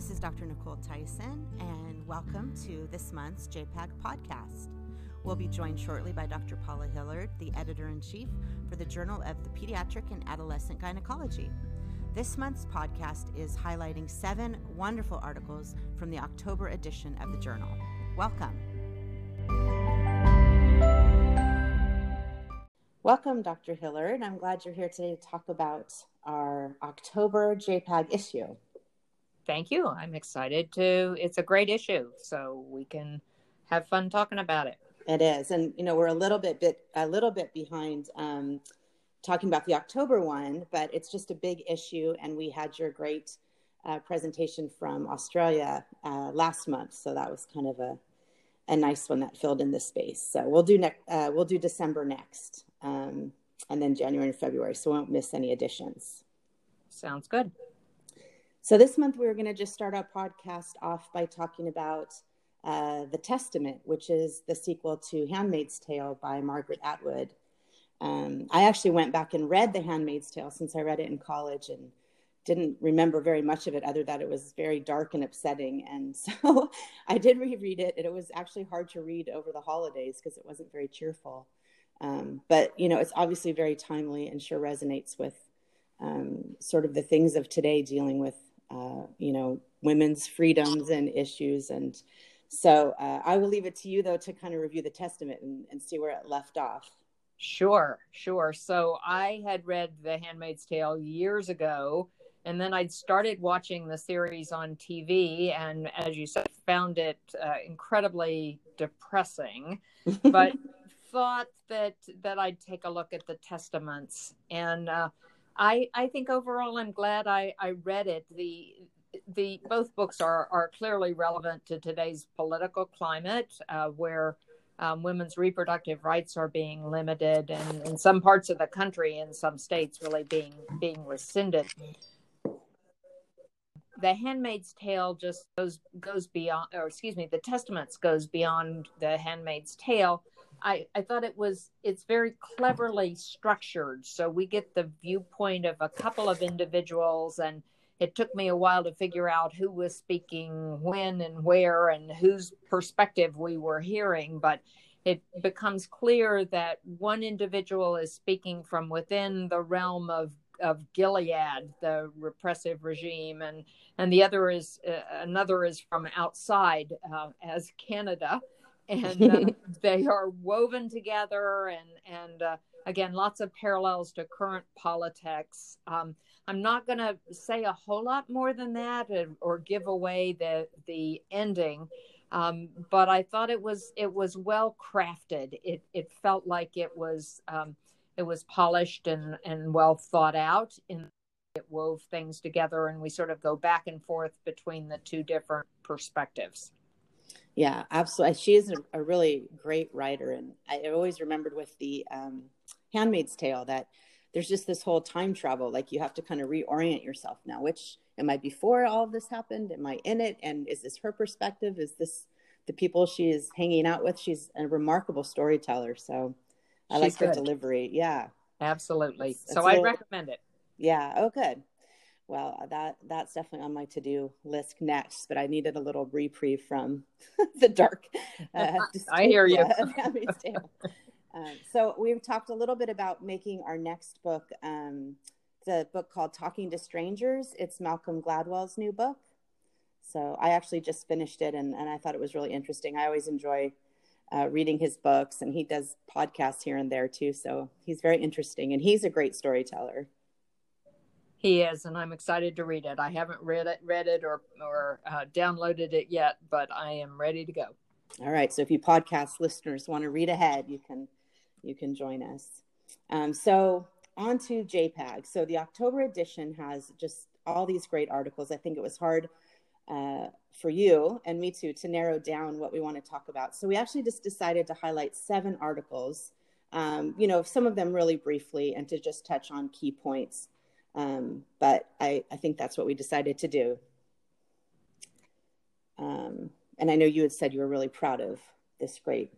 This is Dr. Nicole Tyson, and welcome to this month's JPAG podcast. We'll be joined shortly by Dr. Paula Hillard, the editor in chief for the Journal of the Pediatric and Adolescent Gynecology. This month's podcast is highlighting seven wonderful articles from the October edition of the journal. Welcome. Welcome, Dr. Hillard. I'm glad you're here today to talk about our October JPAG issue. Thank you. I'm excited to. It's a great issue, so we can have fun talking about it. It is, and you know we're a little bit bit a little bit behind um, talking about the October one, but it's just a big issue, and we had your great uh, presentation from Australia uh, last month, so that was kind of a a nice one that filled in the space. So we'll do next. Uh, we'll do December next, um, and then January and February, so we won't miss any additions. Sounds good. So this month we are going to just start our podcast off by talking about uh, the Testament, which is the sequel to *Handmaid's Tale* by Margaret Atwood. Um, I actually went back and read *The Handmaid's Tale* since I read it in college and didn't remember very much of it other that it was very dark and upsetting and so i did reread it and it was actually hard to read over the holidays because it wasn't very cheerful um, but you know it's obviously very timely and sure resonates with um, sort of the things of today dealing with uh, you know women's freedoms and issues. And so uh, i will leave it to you though to kind of review the testament and, and see where it left off. Sure, sure. So I had read The Handmaid's Tale years ago, and then I'd started watching the series on TV, and as you said, found it uh, incredibly depressing, but thought that that I'd take a look at the testaments, and uh, I I think overall I'm glad I I read it. The the both books are are clearly relevant to today's political climate, uh, where um, women's reproductive rights are being limited, and in some parts of the country, in some states, really being being rescinded. The Handmaid's Tale just goes goes beyond, or excuse me, the Testaments goes beyond the Handmaid's Tale. I, I thought it was it's very cleverly structured, so we get the viewpoint of a couple of individuals and it took me a while to figure out who was speaking when and where and whose perspective we were hearing. But it becomes clear that one individual is speaking from within the realm of of Gilead, the repressive regime, and and the other is uh, another is from outside uh, as Canada, and uh, they are woven together, and and uh, again lots of parallels to current politics. Um, I'm not going to say a whole lot more than that or, or give away the the ending, um, but I thought it was it was well crafted. It it felt like it was um, it was polished and and well thought out. In it wove things together, and we sort of go back and forth between the two different perspectives. Yeah, absolutely. She is a, a really great writer, and I always remembered with the um, Handmaid's Tale that there's just this whole time travel like you have to kind of reorient yourself now which am i before all of this happened? Am i in it? And is this her perspective? Is this the people she is hanging out with? She's a remarkable storyteller so i she's like good. her delivery yeah. Absolutely. It's, so i little, recommend it. Yeah oh good well that that's definitely on my to-do list next but i needed a little reprieve from the dark uh, i hear you um, so we've talked a little bit about making our next book, um, the book called Talking to Strangers. It's Malcolm Gladwell's new book. So I actually just finished it and, and I thought it was really interesting. I always enjoy uh, reading his books and he does podcasts here and there too. So he's very interesting and he's a great storyteller. He is, and I'm excited to read it. I haven't read it, read it, or or uh, downloaded it yet, but I am ready to go. All right. So if you podcast listeners want to read ahead, you can you can join us. Um, so on to JPAG. So the October edition has just all these great articles. I think it was hard uh, for you and me too to narrow down what we want to talk about. So we actually just decided to highlight seven articles. Um, you know, some of them really briefly, and to just touch on key points. Um, but I, I think that's what we decided to do. Um, and I know you had said you were really proud of this great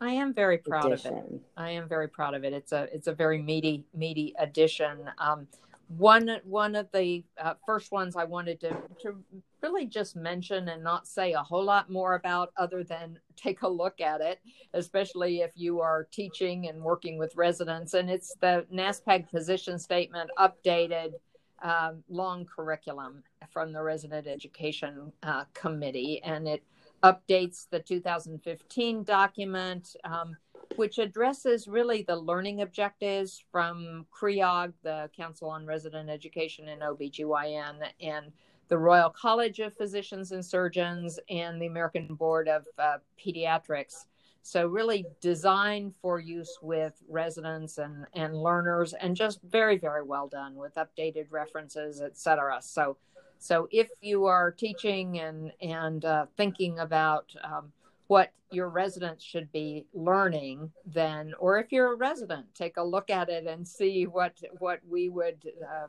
I am very proud edition. of it. I am very proud of it. It's a it's a very meaty meaty edition. Um, one one of the uh, first ones I wanted to to really just mention and not say a whole lot more about, other than take a look at it, especially if you are teaching and working with residents. And it's the NASPAG position statement updated um, long curriculum from the Resident Education uh, Committee, and it updates the 2015 document. Um, which addresses really the learning objectives from CREOG, the Council on Resident Education in OBGYN, and the Royal College of Physicians and Surgeons, and the American Board of uh, Pediatrics. So, really designed for use with residents and, and learners, and just very, very well done with updated references, et cetera. So, so if you are teaching and and uh, thinking about um, what your residents should be learning then or if you're a resident take a look at it and see what what we would uh,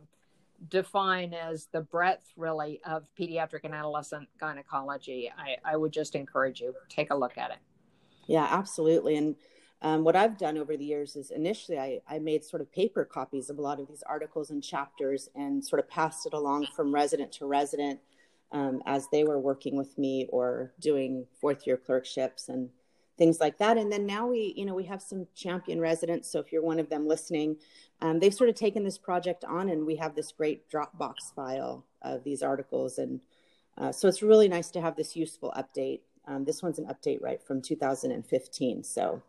define as the breadth really of pediatric and adolescent gynecology. I, I would just encourage you take a look at it. Yeah absolutely. And um, what i've done over the years is initially I, I made sort of paper copies of a lot of these articles and chapters and sort of passed it along from resident to resident um, as they were working with me or doing fourth year clerkships and things like that. And then now we, you know, we have some champion residents. So if you're one of them listening, um, they've sort of taken this project on, and we have this great Dropbox file of these articles. And uh, so it's really nice to have this useful update. Um, this one's an update right from 2015, so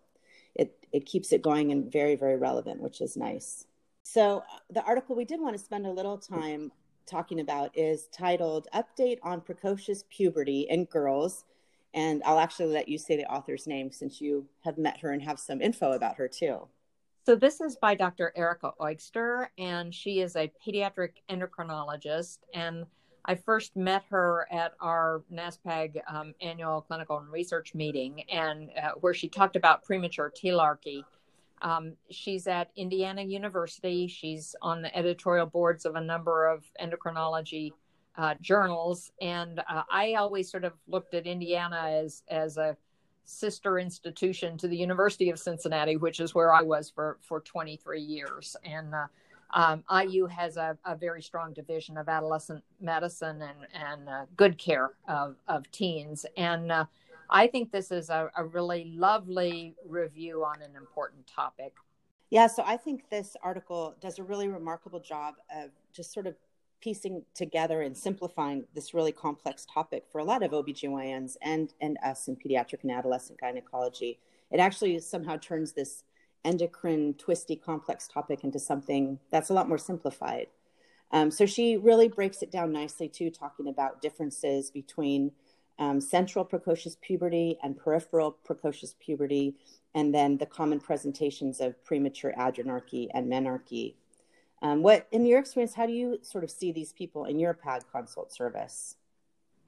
it it keeps it going and very very relevant, which is nice. So the article we did want to spend a little time talking about is titled Update on Precocious Puberty in Girls. And I'll actually let you say the author's name since you have met her and have some info about her too. So, this is by Dr. Erica Eugster, and she is a pediatric endocrinologist. And I first met her at our NASPAG um, annual clinical and research meeting, and uh, where she talked about premature thelarche um, she's at Indiana University. She's on the editorial boards of a number of endocrinology uh, journals, and uh, I always sort of looked at Indiana as as a sister institution to the University of Cincinnati, which is where I was for for 23 years. And uh, um, IU has a, a, very strong division of adolescent medicine and and uh, good care of of teens and uh, I think this is a, a really lovely review on an important topic. Yeah, so I think this article does a really remarkable job of just sort of piecing together and simplifying this really complex topic for a lot of OBGYNs and, and us in pediatric and adolescent gynecology. It actually somehow turns this endocrine, twisty, complex topic into something that's a lot more simplified. Um, so she really breaks it down nicely, too, talking about differences between um, central precocious puberty and peripheral precocious puberty, and then the common presentations of premature adrenarche and menarche. Um, what, in your experience, how do you sort of see these people in your PAG consult service?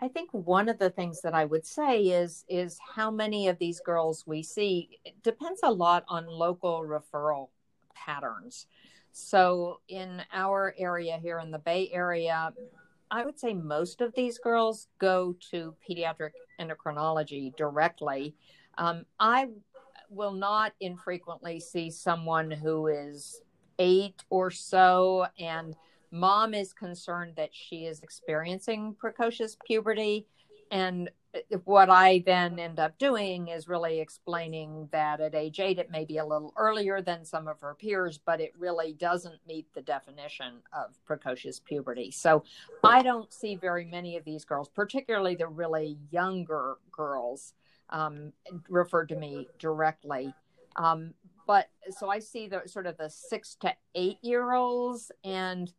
I think one of the things that I would say is is how many of these girls we see it depends a lot on local referral patterns. So in our area here in the Bay Area, I would say most of these girls go to pediatric endocrinology directly. Um, I will not infrequently see someone who is eight or so, and mom is concerned that she is experiencing precocious puberty. And what I then end up doing is really explaining that at age eight, it may be a little earlier than some of her peers, but it really doesn't meet the definition of precocious puberty. So I don't see very many of these girls, particularly the really younger girls, um, referred to me directly. Um, but so I see the sort of the six to eight year olds and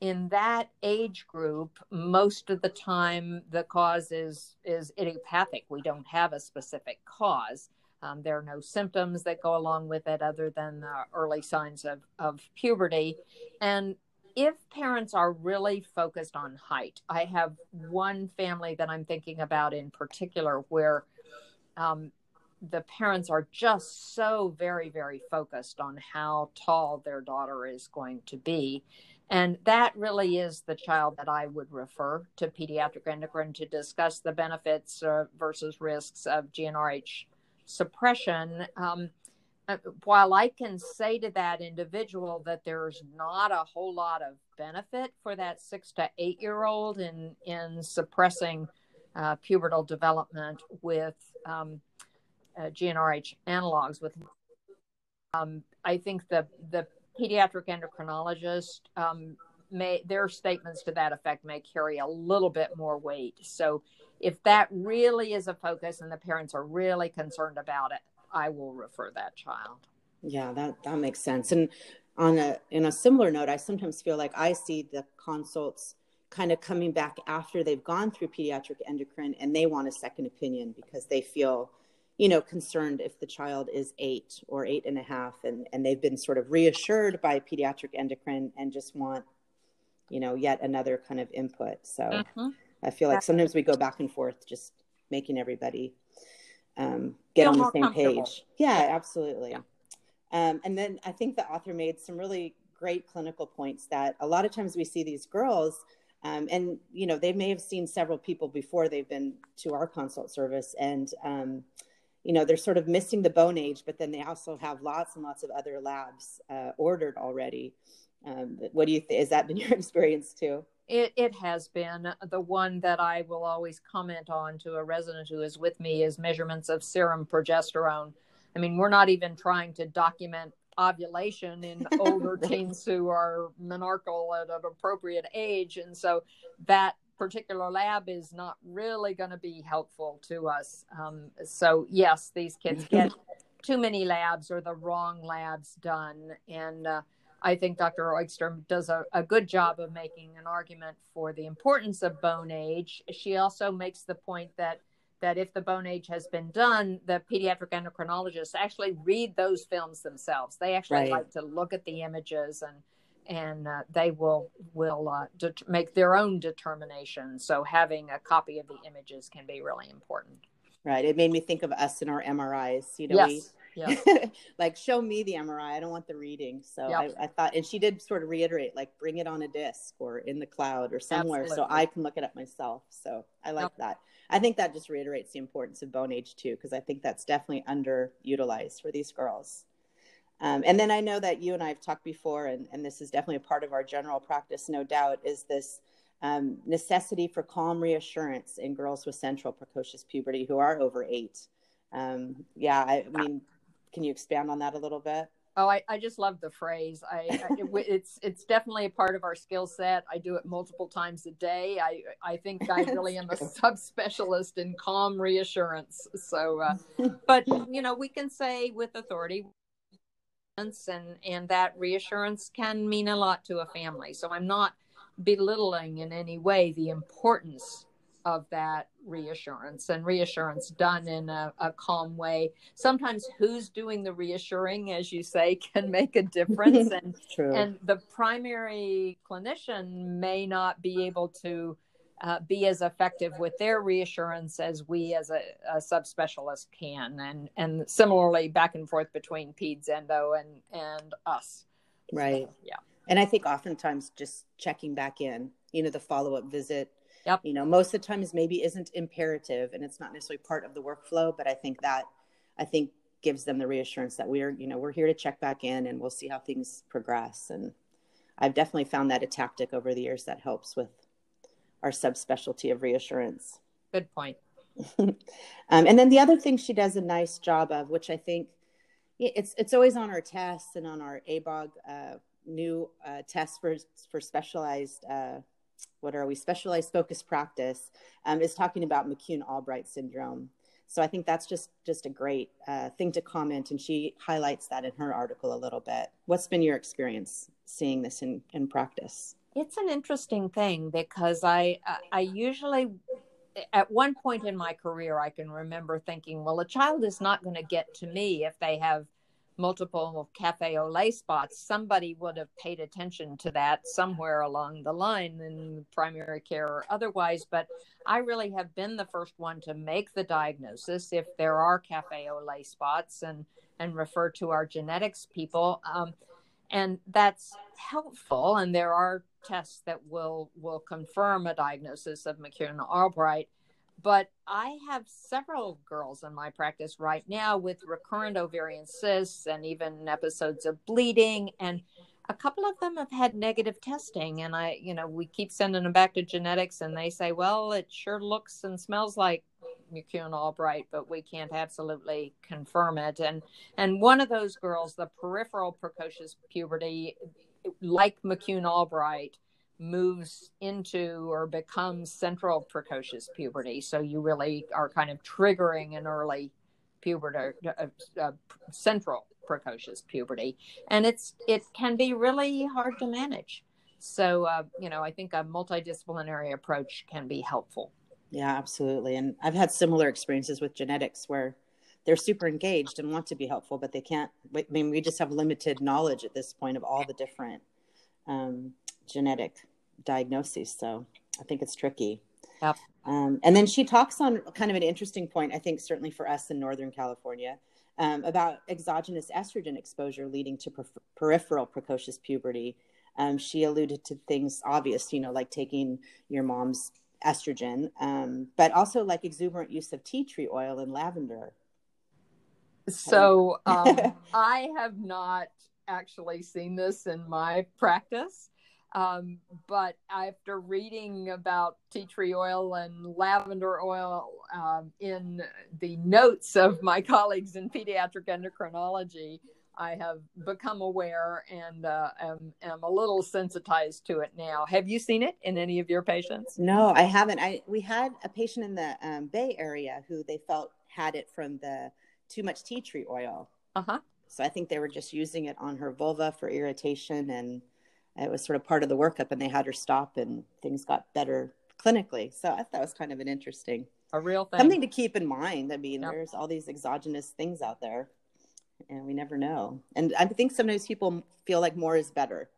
in that age group most of the time the cause is is idiopathic. We don't have a specific cause. Um, there are no symptoms that go along with it other than the early signs of, of puberty. And if parents are really focused on height i have one family that i'm thinking about in particular where um, the parents are just so very very focused on how tall their daughter is going to be and that really is the child that I would refer to pediatric endocrine to discuss the benefits uh, versus risks of GnRH suppression. Um, uh, while I can say to that individual that there's not a whole lot of benefit for that six to eight year old in in suppressing uh, pubertal development with um, uh, GnRH analogs, with um, I think the the pediatric endocrinologist um, may their statements to that effect may carry a little bit more weight. So if that really is a focus and the parents are really concerned about it, I will refer that child. Yeah, that that makes sense. And on a in a similar note, I sometimes feel like I see the consults kind of coming back after they've gone through pediatric endocrine and they want a second opinion because they feel you know concerned if the child is eight or eight and a half and and they've been sort of reassured by pediatric endocrine and just want you know yet another kind of input. So mm-hmm. i feel like sometimes we go back and forth just making everybody um, get feel on the same page. Yeah. absolutely. Yeah. Um, and then i think the author made some really great clinical points that a lot of times we see these girls um, and you know they may have seen several people before they've been to our consult service and um, you know they're sort of missing the bone age but then they also have lots and lots of other labs uh, ordered already. Um, what do you think has that been your experience too? It, it has been. The one that i will always comment on to a resident who is with me is measurements of serum progesterone. I mean we're not even trying to document ovulation in older teens who are menarchal at an appropriate age. And so that particular lab is not really going to be helpful to us. Um, so, yes, these kids get too many labs or the wrong labs done. And uh, I think Dr. Eugster does a, a, good job of making an argument for the importance of bone age. She also makes the point that that if the bone age has been done, the pediatric endocrinologists actually read those films themselves. They actually right. like to look at the images and and uh, they will will uh, det- make their own determination. So having a copy of the images can be really important. Right. It made me think of us in our MRIs. You know, yes. we yeah. like show me the MRI. I don't want the reading. So yep. I, I, thought, and she did sort of reiterate, like bring it on a disc or in the cloud or somewhere, Absolutely. so I can look it up myself. So I like yep. that. I think that just reiterates the importance of bone age too, because I think that's definitely underutilized for these girls. Um, and then I know that you and I have talked before, and, and this is definitely a part of our general practice, no doubt, is this um, necessity for calm reassurance in girls with central precocious puberty who are over eight. Um, yeah, I, mean, can you expand on that a little bit? Oh, I, I just love the phrase. I, I it, it's it's definitely a part of our skill set. I do it multiple times a day. I I think I really am a subspecialist in calm reassurance. So, uh, but you know, we can say with authority, and and that reassurance can mean a lot to a family. So I'm not belittling in any way the importance of that reassurance and reassurance done in a, a, calm way. Sometimes who's doing the reassuring, as you say, can make a difference. And, and the primary clinician may not be able to uh, be as effective with their reassurance as we as a, a subspecialist can. And, and similarly back and forth between peds endo and, and us. Right. So, yeah. And I think oftentimes just checking back in, you know, the follow-up visit, Yep. You know, most of the times maybe isn't imperative and it's not necessarily part of the workflow, but I think that I think gives them the reassurance that we're, you know, we're here to check back in and we'll see how things progress. And I've definitely found that a tactic over the years that helps with our subspecialty of reassurance. Good point. um, and then the other thing she does a nice job of, which I think it's it's always on our tests and on our ABOG uh, new uh, tests for for specialized uh, what are we specialized focus practice um, is talking about McCune Albright syndrome. So I think that's just just a great uh, thing to comment, and she highlights that in her article a little bit. What's been your experience seeing this in, in practice? It's an interesting thing because I I usually at one point in my career I can remember thinking, well, a child is not going to get to me if they have multiple cafe au lait spots, somebody would have paid attention to that somewhere along the line in primary care or otherwise. But I really have been the first one to make the diagnosis if there are cafe au lait spots and, and refer to our genetics people. Um, and that's helpful. And there are tests that will, will confirm a diagnosis of McCune Albright. but I have several girls in my practice right now with recurrent ovarian cysts and even episodes of bleeding. And a couple of them have had negative testing. And I, you know, we keep sending them back to genetics and they say, well, it sure looks and smells like McCune Albright, but we can't absolutely confirm it. And and one of those girls, the peripheral precocious puberty, like McCune Albright, moves into or becomes central precocious puberty. So you really are kind of triggering an early puberty, uh, uh, central precocious puberty, and it's it can be really hard to manage. So uh, you know, I think a multidisciplinary approach can be helpful. Yeah, absolutely. And I've had similar experiences with genetics where they're super engaged and want to be helpful, but they can't. I mean, we just have limited knowledge at this point of all the different um, genetic diagnoses. So I think it's tricky. Yep. Um, and then she talks on kind of an interesting point, I think, certainly for us in Northern California, um, about exogenous estrogen exposure leading to per- peripheral precocious puberty. Um, she alluded to things obvious, you know, like taking your mom's estrogen, um, but also like exuberant use of tea tree oil and lavender. So um, I have not actually seen this in my practice. Um, but after reading about tea tree oil and lavender oil um, in the notes of my colleagues in pediatric endocrinology, I have become aware and uh, am, am a little sensitized to it now. Have you seen it in any of your patients? No, I haven't. I we had a patient in the um, Bay Area who they felt had it from the too much tea tree oil. Uh huh. So I think they were just using it on her vulva for irritation, and it was sort of part of the workup. And they had her stop, and things got better clinically. So I thought that was kind of an interesting, a real thing, something to keep in mind. I mean, yep. there's all these exogenous things out there and we never know. And I think sometimes people feel like more is better.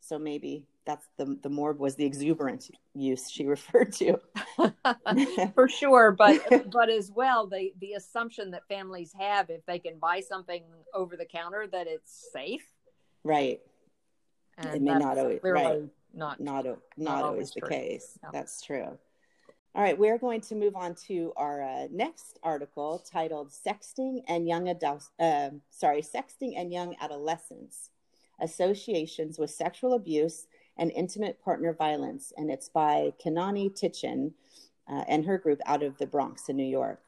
So maybe that's the the more was the exuberant use she referred to. For sure, but but as well the the assumption that families have if they can buy something over the counter that it's safe. Right. And it may not always right. not not not, not always, always the case. No. That's true. All right, we're going to move on to our uh, next article titled "Sexting and Young Adults." Uh, sorry, "Sexting and Young Adolescents: Associations with Sexual Abuse and Intimate Partner Violence," and it's by Kanani Titchen uh, and her group out of the Bronx in New York.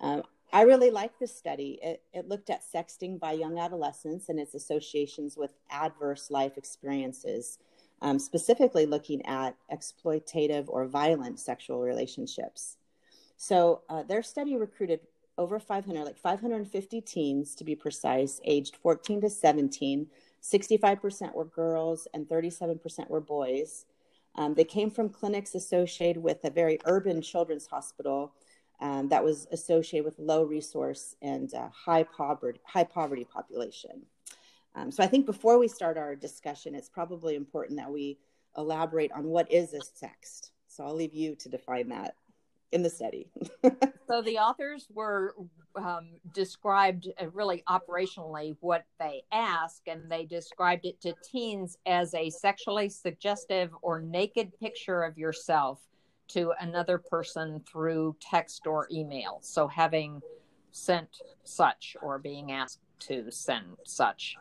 Um, I really like this study. It, it looked at sexting by young adolescents and its associations with adverse life experiences um, specifically looking at exploitative or violent sexual relationships. So uh, their study recruited over 500, like 550 teens to be precise, aged 14 to 17. 65% were girls and 37% were boys. Um, they came from clinics associated with a very urban children's hospital um, that was associated with low resource and uh, high poverty high poverty population. Um, so I think before we start our discussion, it's probably important that we elaborate on what is a sext. So I'll leave you to define that in the study. so the authors were um, described uh, really operationally what they ask, and they described it to teens as a sexually suggestive or naked picture of yourself to another person through text or email. So having sent such or being asked to send such.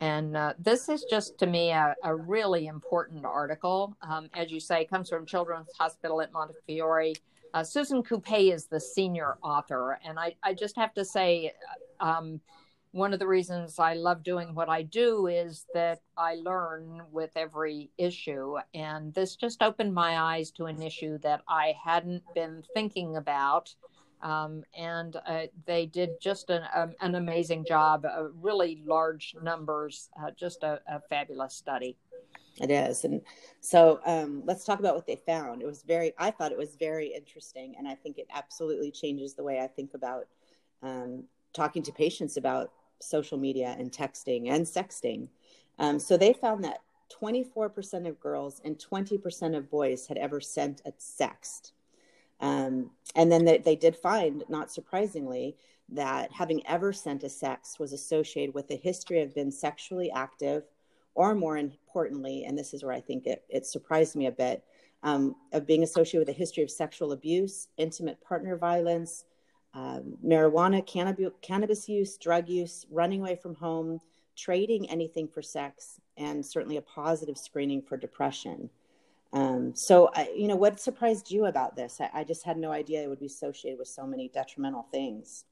And uh, this is just to me a, a really important article. Um, as you say, comes from Children's Hospital at Montefiore. Uh, Susan Coupey is the senior author. And I, I just have to say, um, one of the reasons I love doing what I do is that I learn with every issue. And this just opened my eyes to an issue that I hadn't been thinking about um, and uh, they did just an, um, an amazing job, uh, really large numbers, uh, just a, a, fabulous study. It is. And so um, let's talk about what they found. It was very, I thought it was very interesting. And I think it absolutely changes the way I think about um, talking to patients about social media and texting and sexting. Um, so they found that 24% of girls and 20% of boys had ever sent a sext um, and then they, they did find, not surprisingly, that having ever sent a sext was associated with a history of being sexually active, or more importantly, and this is where I think it, it surprised me a bit, um, of being associated with a history of sexual abuse, intimate partner violence, um, marijuana, cannabis, cannabis use, drug use, running away from home, trading anything for sex, and certainly a positive screening for depression. Um, so, I, you know, what surprised you about this? I, I, just had no idea it would be associated with so many detrimental things.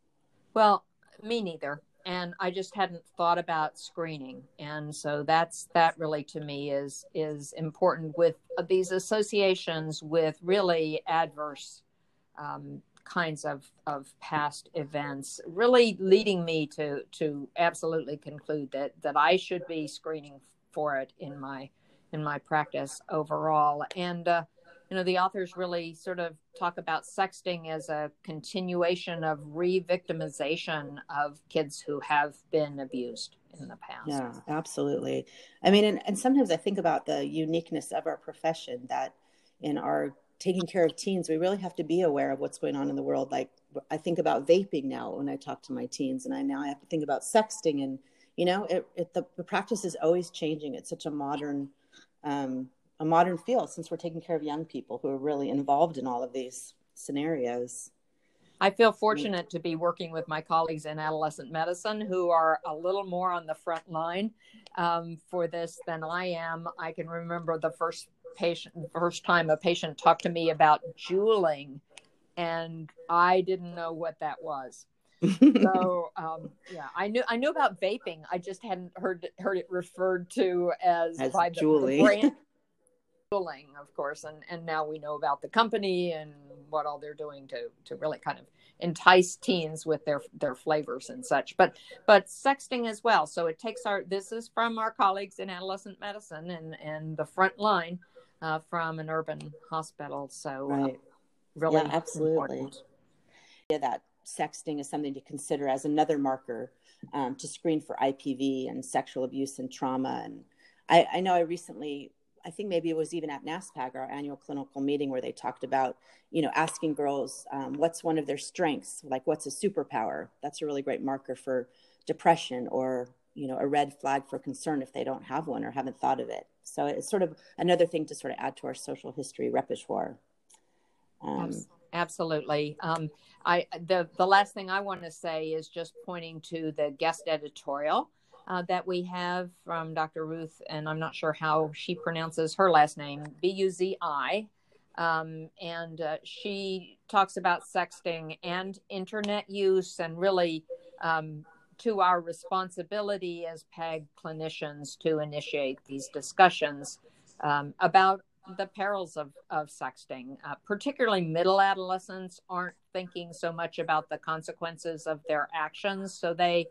Well, me neither. And I just hadn't thought about screening, and so that's that really to me is is important with these associations with really adverse um, kinds of of past events, really leading me to to absolutely conclude that that I should be screening for it in my in my practice overall. And, uh, you know, the authors really sort of talk about sexting as a continuation of re victimization of kids who have been abused in the past. Yeah, absolutely. I mean, and, and sometimes I think about the uniqueness of our profession that in our taking care of teens, we really have to be aware of what's going on in the world. Like I think about vaping now when I talk to my teens, and I now I have to think about sexting and you know it, it the, the practice is always changing it's such a modern um, a modern field since we're taking care of young people who are really involved in all of these scenarios. I feel fortunate to be working with my colleagues in adolescent medicine who are a little more on the front line um, for this than I am. I can remember the first patient, first time a patient talked to me about juuling, and I didn't know what that was. so um, yeah, I knew I knew about vaping. I just hadn't heard heard it referred to as, as by the, the brand. Juuling, of course, and and now we know about the company and what all they're doing to to really kind of entice teens with their their flavors and such. But but sexting as well. So it takes our this is from our colleagues in adolescent medicine and and the front line uh, from an urban hospital. So right. uh, really, yeah, absolutely. Important. Yeah, that sexting is something to consider as another marker um, to screen for IPV and sexual abuse and trauma. And I, I, know I recently, I think maybe it was even at NASPAG, our annual clinical meeting, where they talked about, you know, asking girls um, what's one of their strengths, like what's a superpower. That's a really great marker for depression or, you know, a red flag for concern if they don't have one or haven't thought of it. So it's sort of another thing to sort of add to our social history repertoire. Um, absolutely. Um, I the the last thing I want to say is just pointing to the guest editorial uh, that we have from Dr. Ruth, and I'm not sure how she pronounces her last name, B U Z I, um, and uh, she talks about sexting and internet use, and really um, to our responsibility as PAG clinicians to initiate these discussions um, about the perils of, of sexting. Uh, particularly middle adolescents aren't thinking so much about the consequences of their actions, so they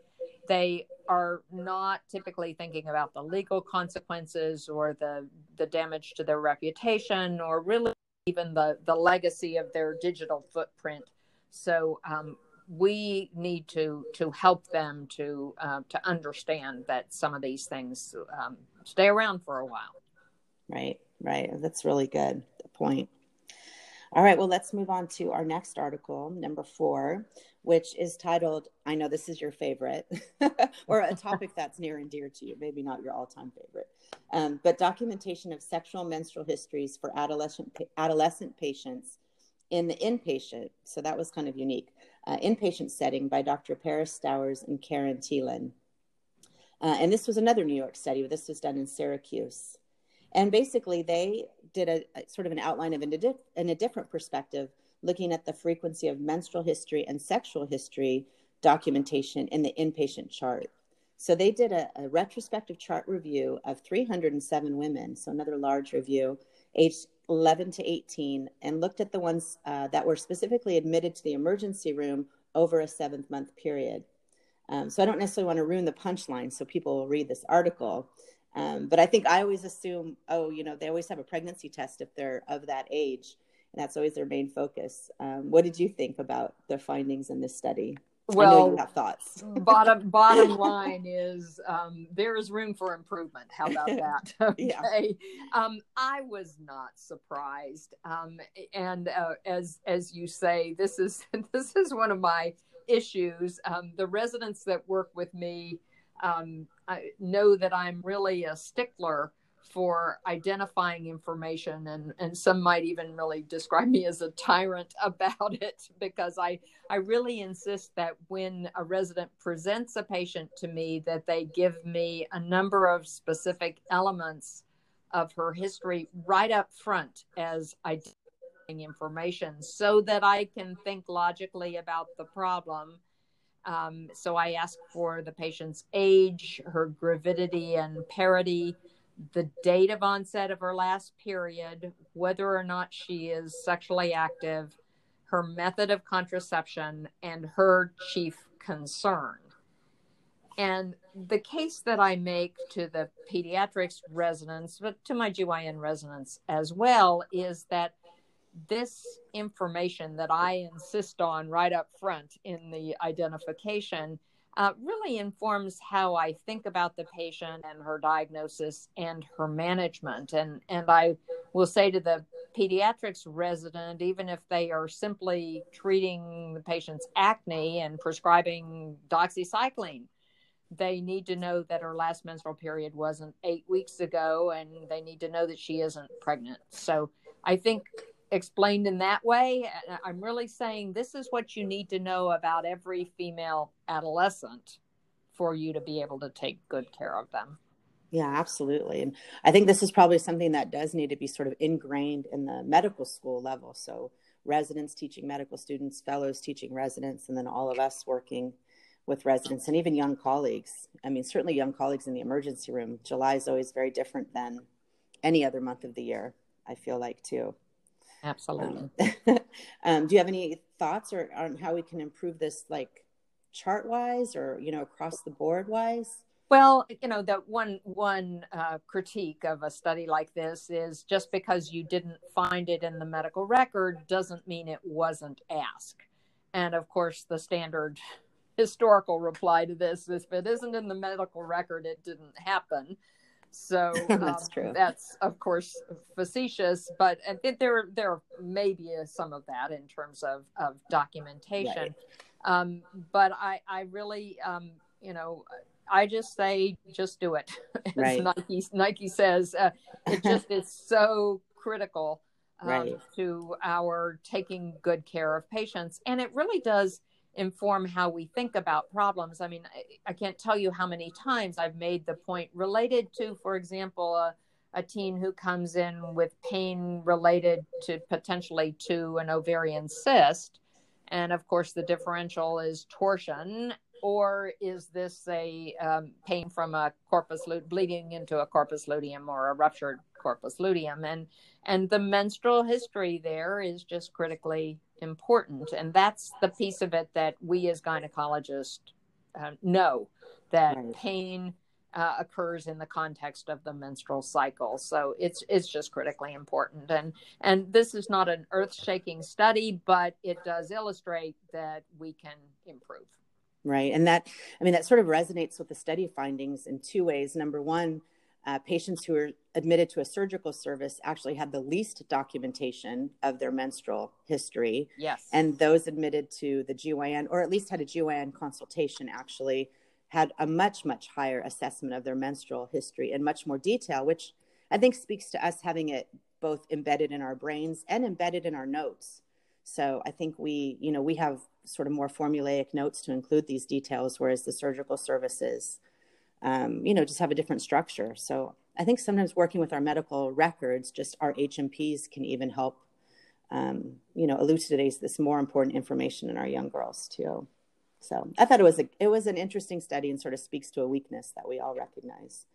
they are not typically thinking about the legal consequences or the the damage to their reputation or really even the the legacy of their digital footprint. So um, we need to to help them to uh, to understand that some of these things um, stay around for a while. Right. Right. That's really good point. All right. Well, let's move on to our next article, number four, which is titled, I know this is your favorite, or a topic that's near and dear to you, maybe not your all time favorite, um, but documentation of sexual menstrual histories for adolescent, adolescent patients in the inpatient. So that was kind of unique. Uh, inpatient setting by Dr. Paris Stowers and Karen Teelin. Uh, and this was another New York study. This was done in Syracuse. And basically, they did a, a sort of an outline of in a, in a different perspective, looking at the frequency of menstrual history and sexual history documentation in the inpatient chart. So they did a, a, retrospective chart review of 307 women, so another large review, aged 11 to 18, and looked at the ones uh, that were specifically admitted to the emergency room over a seventh month period. Um, so I don't necessarily want to ruin the punchline so people will read this article. Um, but I think I always assume, oh, you know, they always have a pregnancy test if they're of that age, and that's always their main focus. Um, what did you think about the findings in this study? Well, thoughts. bottom bottom line is um, there is room for improvement. How about that? okay. Yeah. Um, I was not surprised, um, and uh, as as you say, this is this is one of my issues. Um, the residents that work with me um, I know that I'm really a stickler for identifying information and and some might even really describe me as a tyrant about it because I I really insist that when a resident presents a patient to me that they give me a number of specific elements of her history right up front as identifying information so that I can think logically about the problem. Um, so I ask for the patient's age, her gravidity and parity, the date of onset of her last period, whether or not she is sexually active, her method of contraception, and her chief concern. And the case that I make to the pediatrics residents, but to my GYN residents as well, is that this information that I insist on right up front in the identification uh, really informs how I think about the patient and her diagnosis and her management. And, and I will say to the pediatrics resident, even if they are simply treating the patient's acne and prescribing doxycycline, they need to know that her last menstrual period wasn't eight weeks ago and they need to know that she isn't pregnant. So I think explained in that way, I'm really saying this is what you need to know about every female adolescent for you to be able to take good care of them. Yeah, absolutely. And I think this is probably something that does need to be sort of ingrained in the medical school level. So, residents teaching medical students, fellows teaching residents, and then all of us working with residents and even young colleagues. I mean, certainly young colleagues in the emergency room. July is always very different than any other month of the year, I feel like, too. Absolutely. Um, um, do you have any thoughts or on how we can improve this, like chart wise or you know across the board wise? Well, you know, the one one uh, critique of a study like this is just because you didn't find it in the medical record doesn't mean it wasn't asked. And of course, the standard historical reply to this is if it isn't in the medical record, it didn't happen. So um, that's true. That's of course facetious, but it, there there may be some of that in terms of of documentation. Right. Um, but I I really um, you know I just say just do it. As right. Nike Nike says uh, it just is so critical um, right. to our taking good care of patients, and it really does inform how we think about problems. I mean, I, I, can't tell you how many times I've made the point related to, for example, a, a teen who comes in with pain related to potentially to an ovarian cyst. And of course, the differential is torsion. Or is this a um, pain from a corpus luteum, bleeding into a corpus luteum or a ruptured corpus luteum? And and the menstrual history there is just critically important. And that's the piece of it that we as gynecologists uh, know that right. pain uh, occurs in the context of the menstrual cycle. So it's it's just critically important. And and this is not an earth-shaking study, but it does illustrate that we can improve. Right. And that I mean that sort of resonates with the study findings in two ways. Number one, uh, patients who were admitted to a surgical service actually had the least documentation of their menstrual history. Yes. And those admitted to the GYN, or at least had a GYN consultation, actually had a much, much higher assessment of their menstrual history in much more detail, which I think speaks to us having it both embedded in our brains and embedded in our notes. So I think we, you know, we have sort of more formulaic notes to include these details, whereas the surgical services um, you know, just have a different structure. So I think sometimes working with our medical records, just our H&Ps can even help, um, you know, elucidate this more important information in our young girls too. So I thought it was a, it was an interesting study and sort of speaks to a weakness that we all recognize.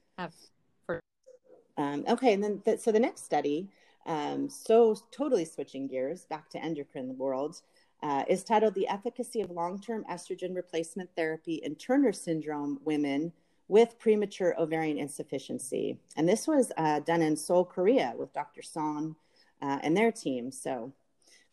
Um, okay, and then the, so the next study, um, so totally switching gears back to endocrine world, uh, is titled "The Efficacy of Long-Term Estrogen Replacement Therapy in Turner Syndrome Women." With premature ovarian insufficiency. And this was uh, done in Seoul, Korea with Dr. Son uh, and their team. So,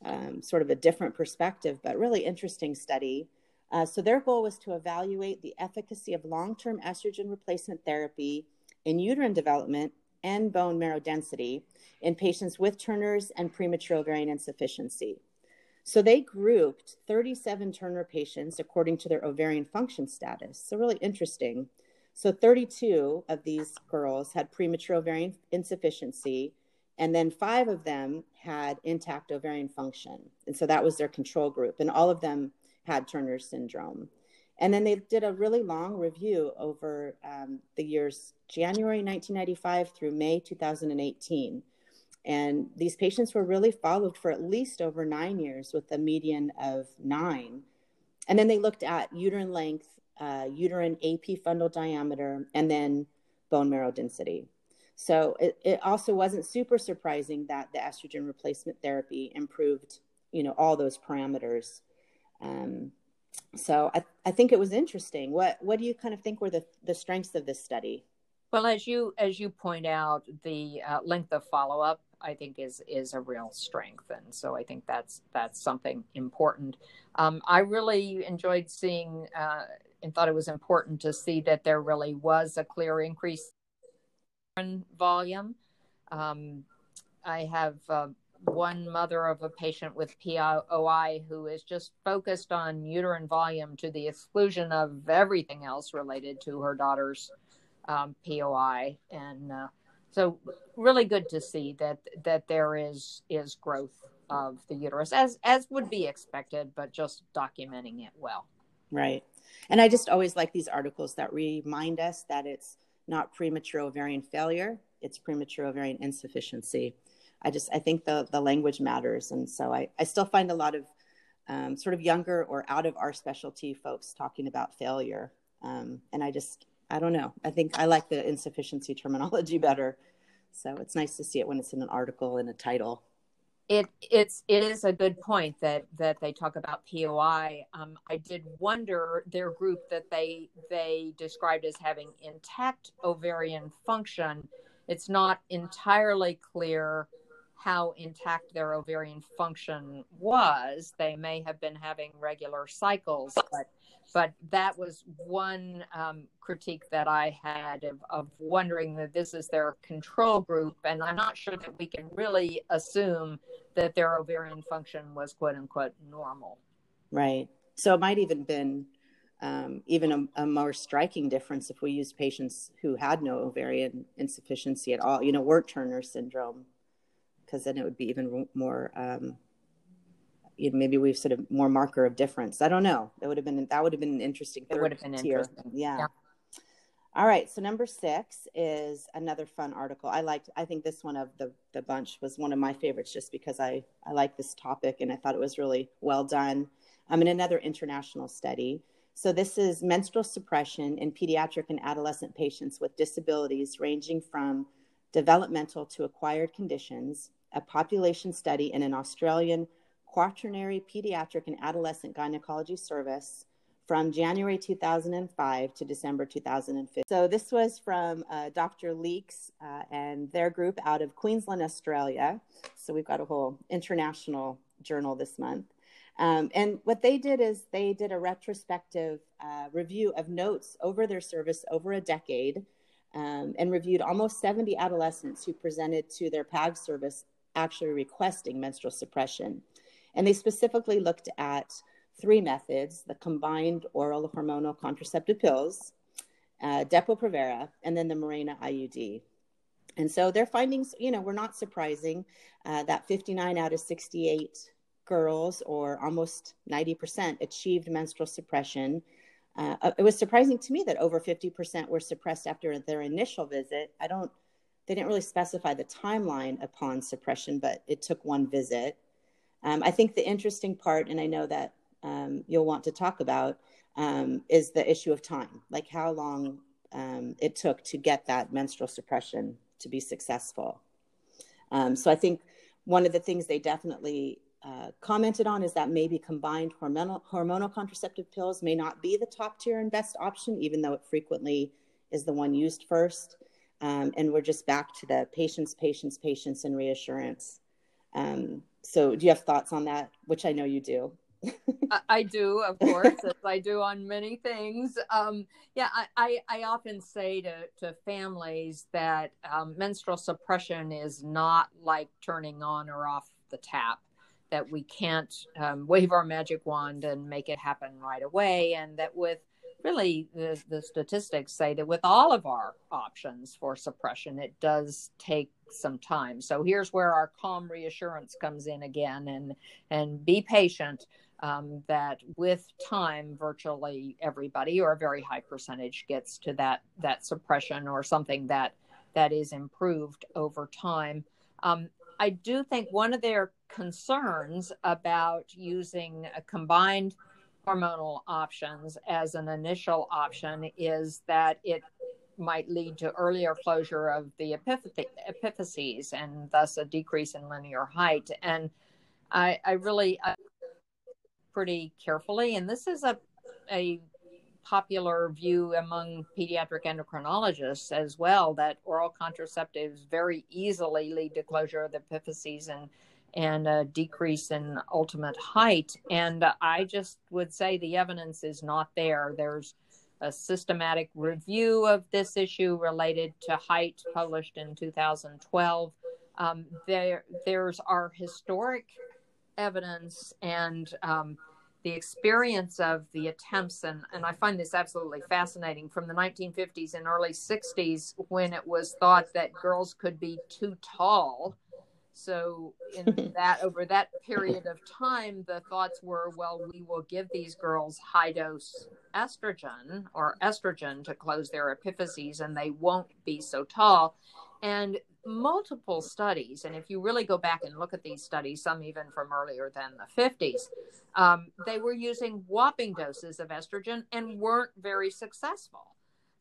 um, sort of a different perspective, but really interesting study. Uh, so, their goal was to evaluate the efficacy of long term estrogen replacement therapy in uterine development and bone marrow density in patients with Turner's and premature ovarian insufficiency. So they grouped 37 Turner patients according to their ovarian function status. So really interesting. So 32 of these girls had premature ovarian insufficiency, and then five of them had intact ovarian function. And so that was their control group, and all of them had Turner's syndrome. And then they did a really long review over um, the years January 1995 through May 2018. And these patients were really followed for at least over nine years with a median of nine. And then they looked at uterine length, uh, uterine AP fundal diameter, and then bone marrow density. So it, it also wasn't super surprising that the estrogen replacement therapy improved, you know, all those parameters. Um, so I, I think it was interesting. What what do you kind of think were the, the strengths of this study? Well, as you as you point out, the uh, length of follow up I think is is a real strength, and so I think that's that's something important. Um, I really enjoyed seeing uh, and thought it was important to see that there really was a clear increase in volume. Um, I have uh, one mother of a patient with POI who is just focused on uterine volume to the exclusion of everything else related to her daughter's um, POI, and uh, so really good to see that that there is is growth of the uterus as as would be expected but just documenting it well. Right and i just always like these articles that remind us that it's not premature ovarian failure it's premature ovarian insufficiency i just i think the the language matters and so i i still find a lot of um, sort of younger or out of our specialty folks talking about failure um, and i just I don't know. I think I like the insufficiency terminology better. So it's nice to see it when it's in an article in a title. It it's it is a good point that that they talk about POI. Um, I did wonder their group that they they described as having intact ovarian function. It's not entirely clear how intact their ovarian function was. They may have been having regular cycles, but but that was one um, critique that I had of, of wondering that this is their control group, and I'm not sure that we can really assume that their ovarian function was quote unquote normal. Right. So it might even been um, even a, a, more striking difference if we used patients who had no ovarian insufficiency at all, you know, weren't Turner syndrome, because then it would be even more um, you know, maybe we've sort of more marker of difference. I don't know. That would have been that would have been an interesting. It would have been tier. interesting. Yeah. yeah. All right. So number six is another fun article. I liked. I think this one of the the bunch was one of my favorites, just because I I like this topic and I thought it was really well done. I'm um, in another international study. So this is menstrual suppression in pediatric and adolescent patients with disabilities ranging from developmental to acquired conditions. A population study in an Australian quaternary pediatric and adolescent gynecology service from January 2005 to December 2015. So this was from uh, Dr. Leeks uh, and their group out of Queensland, Australia. So we've got a whole international journal this month. Um, and what they did is they did a retrospective uh, review of notes over their service over a decade um, and reviewed almost 70 adolescents who presented to their PAG service actually requesting menstrual suppression. And they specifically looked at three methods the combined oral hormonal contraceptive pills, uh, Depo-Provera, and then the Mirena IUD. And so their findings, you know, were not surprising uh, that 59 out of 68 girls, or almost 90%, achieved menstrual suppression. Uh, it was surprising to me that over 50% were suppressed after their initial visit. I don't, they didn't really specify the timeline upon suppression, but it took one visit. Um, I think the interesting part, and I know that um, you'll want to talk about, um, is the issue of time, like how long um, it took to get that menstrual suppression to be successful. Um, so I think one of the things they definitely uh, commented on is that maybe combined hormonal, hormonal contraceptive pills may not be the top tier and best option, even though it frequently is the one used first. Um, and we're just back to the patience, patience, patience, and reassurance. Um, so, do you have thoughts on that? Which I know you do. I do, of course, as I do on many things. Um, yeah, I, I, I, often say to, to families that um, menstrual suppression is not like turning on or off the tap, that we can't um, wave our magic wand and make it happen right away, and that with really the, the statistics say that with all of our options for suppression, it does take some time. So here's where our calm reassurance comes in again, and and be patient. Um, that with time, virtually everybody or a very high percentage gets to that that suppression or something that that is improved over time. Um, I do think one of their concerns about using a combined hormonal options as an initial option is that it might lead to earlier closure of the epiphyses and thus a decrease in linear height. And I, I really pretty carefully, and this is a a popular view among pediatric endocrinologists as well that oral contraceptives very easily lead to closure of the epiphyses and and a decrease in ultimate height. And I just would say the evidence is not there. There's a systematic review of this issue related to height published in 2012. Um, there, there's our historic evidence and um, the experience of the attempts, and, and I find this absolutely fascinating from the 1950s and early 60s when it was thought that girls could be too tall so in that over that period of time, the thoughts were, well, we will give these girls high dose estrogen or estrogen to close their epiphyses, and they won't be so tall. And multiple studies, and if you really go back and look at these studies, some even from earlier than the 50s, um, they were using whopping doses of estrogen and weren't very successful.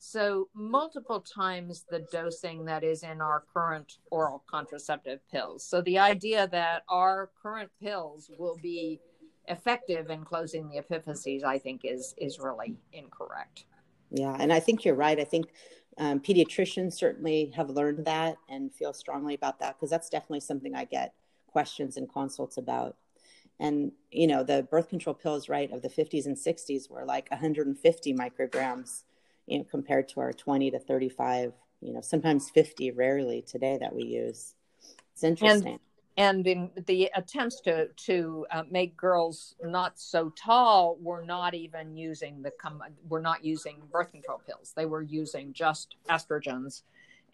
So, multiple times the dosing that is in our current oral contraceptive pills. So, the idea that our current pills will be effective in closing the epiphyses, I think, is is really incorrect. Yeah, and I think you're right. I think um, pediatricians certainly have learned that and feel strongly about that because that's definitely something I get questions and consults about. And you know, the birth control pills, right, of the 50s and 60s were like 150 micrograms you know, compared to our 20 to 35, you know, sometimes 50 rarely today that we use. It's interesting. And, and in the attempts to to uh, make girls not so tall, we're not even using the com- we're not using birth control pills. They were using just estrogens,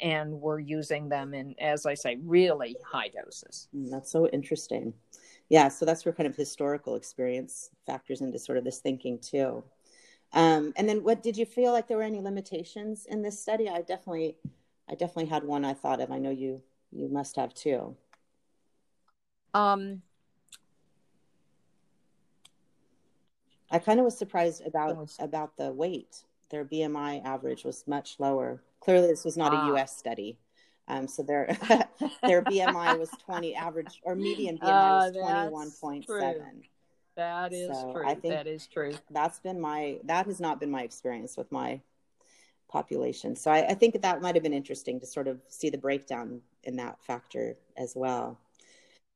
and we're using them in, as I say, really high doses. Mm, that's so interesting. Yeah, so that's where kind of historical experience factors into sort of this thinking too. Um, and then what did you feel like there were any limitations in this study? I definitely, I definitely had one I thought of. I know you, you must have too. Um, I kind of was surprised about about the weight. Their BMI average was much lower. Clearly, this was not a U.S. Ah. study. Um, so their their BMI was 20 average or median BMI uh, was 21.7. That is so true. I think that is true. That's been my that has not been my experience with my population. So I, I think that might have been interesting to sort of see the breakdown in that factor as well.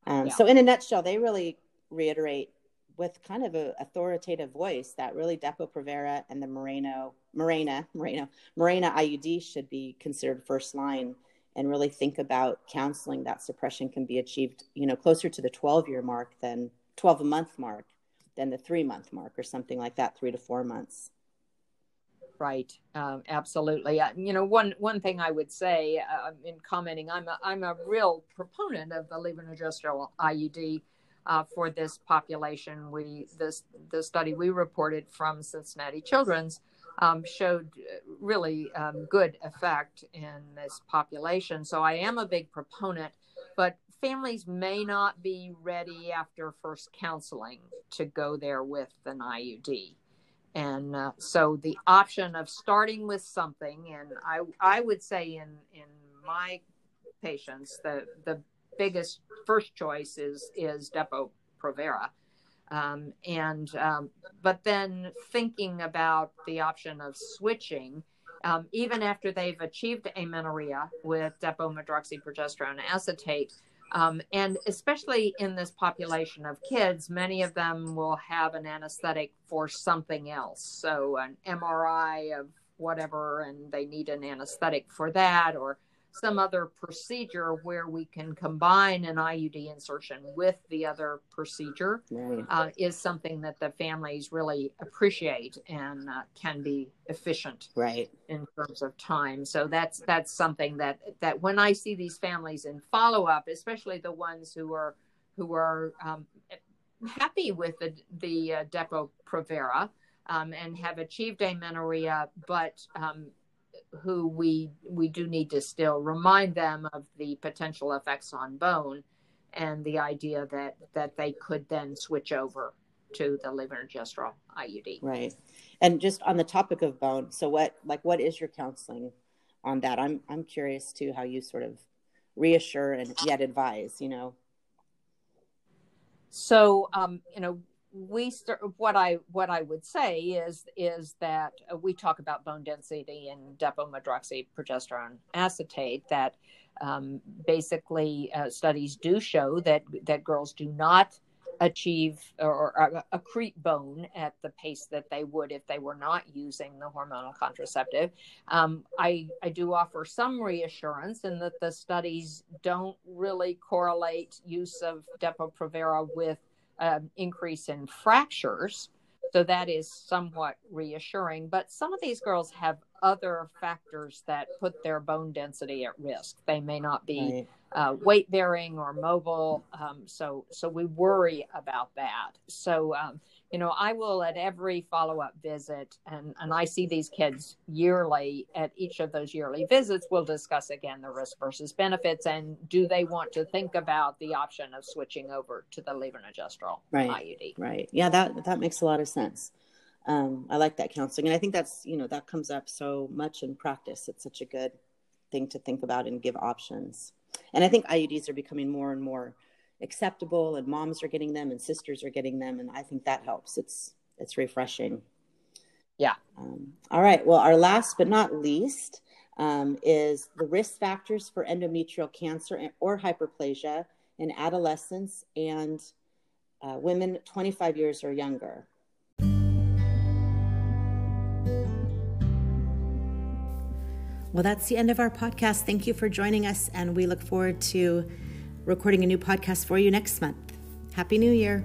Um, yeah. So in a nutshell, they really reiterate with kind of an authoritative voice that really Depo-Provera and the Mirena, Mirena, Mirena, Mirena IUD should be considered first line and really think about counseling that suppression can be achieved, you know, closer to the 12 year mark than 12 a month mark than the three month mark or something like that, three to four months. Right, um, absolutely. Uh, you know, one one thing I would say uh, in commenting, I'm a, I'm a real proponent of the levonorgestrel IUD uh, for this population. We this the study we reported from Cincinnati Children's um, showed uh, really um, good effect in this population. So I am a big proponent, families may not be ready after first counseling to go there with an IUD. And uh, so the option of starting with something, and I, I would say in, in my patients, the, the biggest first choice is, is Depo-Provera. Um, and um, but then thinking about the option of switching, um, even after they've achieved amenorrhea with depomedroxyprogesterone acetate, um, and especially in this population of kids, many of them will have an anesthetic for something else. So, an MRI of whatever, and they need an anesthetic for that, or some other procedure where we can combine an IUD insertion with the other procedure right. uh, is something that the families really appreciate and uh, can be efficient right in terms of time. So that's that's something that that when I see these families in follow up, especially the ones who are who are um, happy with the the uh, Depo Provera um, and have achieved amenorrhea, but um, who we we do need to still remind them of the potential effects on bone and the idea that that they could then switch over to the levonorgestrel IUD. Right. And just on the topic of bone, so what like what is your counseling on that? I'm I'm curious too how you sort of reassure and yet advise, you know. So um, you know, we start what i what i would say is is that uh, we talk about bone density and depomedroxyprogesterone acetate that um, basically uh, studies do show that that girls do not achieve or, or, accrete bone at the pace that they would if they were not using the hormonal contraceptive. Um, I, I do offer some reassurance in that the studies don't really correlate use of Depo-Provera with um, increase in fractures. So that is somewhat reassuring. But some of these girls have other factors that put their bone density at risk. They may not be right. uh, weight bearing or mobile. Um, so so we worry about that. So um, you know, I will at every follow up visit, and, and I see these kids yearly at each of those yearly visits, we'll discuss again the risk versus benefits and do they want to think about the option of switching over to the levonorgestrel right. IUD. Right. Yeah, that, that makes a lot of sense. Um, I like that counseling. And I think that's, you know, that comes up so much in practice. It's such a good thing to think about and give options. And I think IUDs are becoming more and more acceptable and moms are getting them and sisters are getting them and i think that helps. It's it's refreshing. Yeah. Um, all right. Well our last but not least um, is the risk factors for endometrial cancer or hyperplasia in adolescents and uh, women 25 years or younger. Well, that's the end of our podcast. Thank you for joining us, and we look forward to recording a new podcast for you next month. Happy New Year.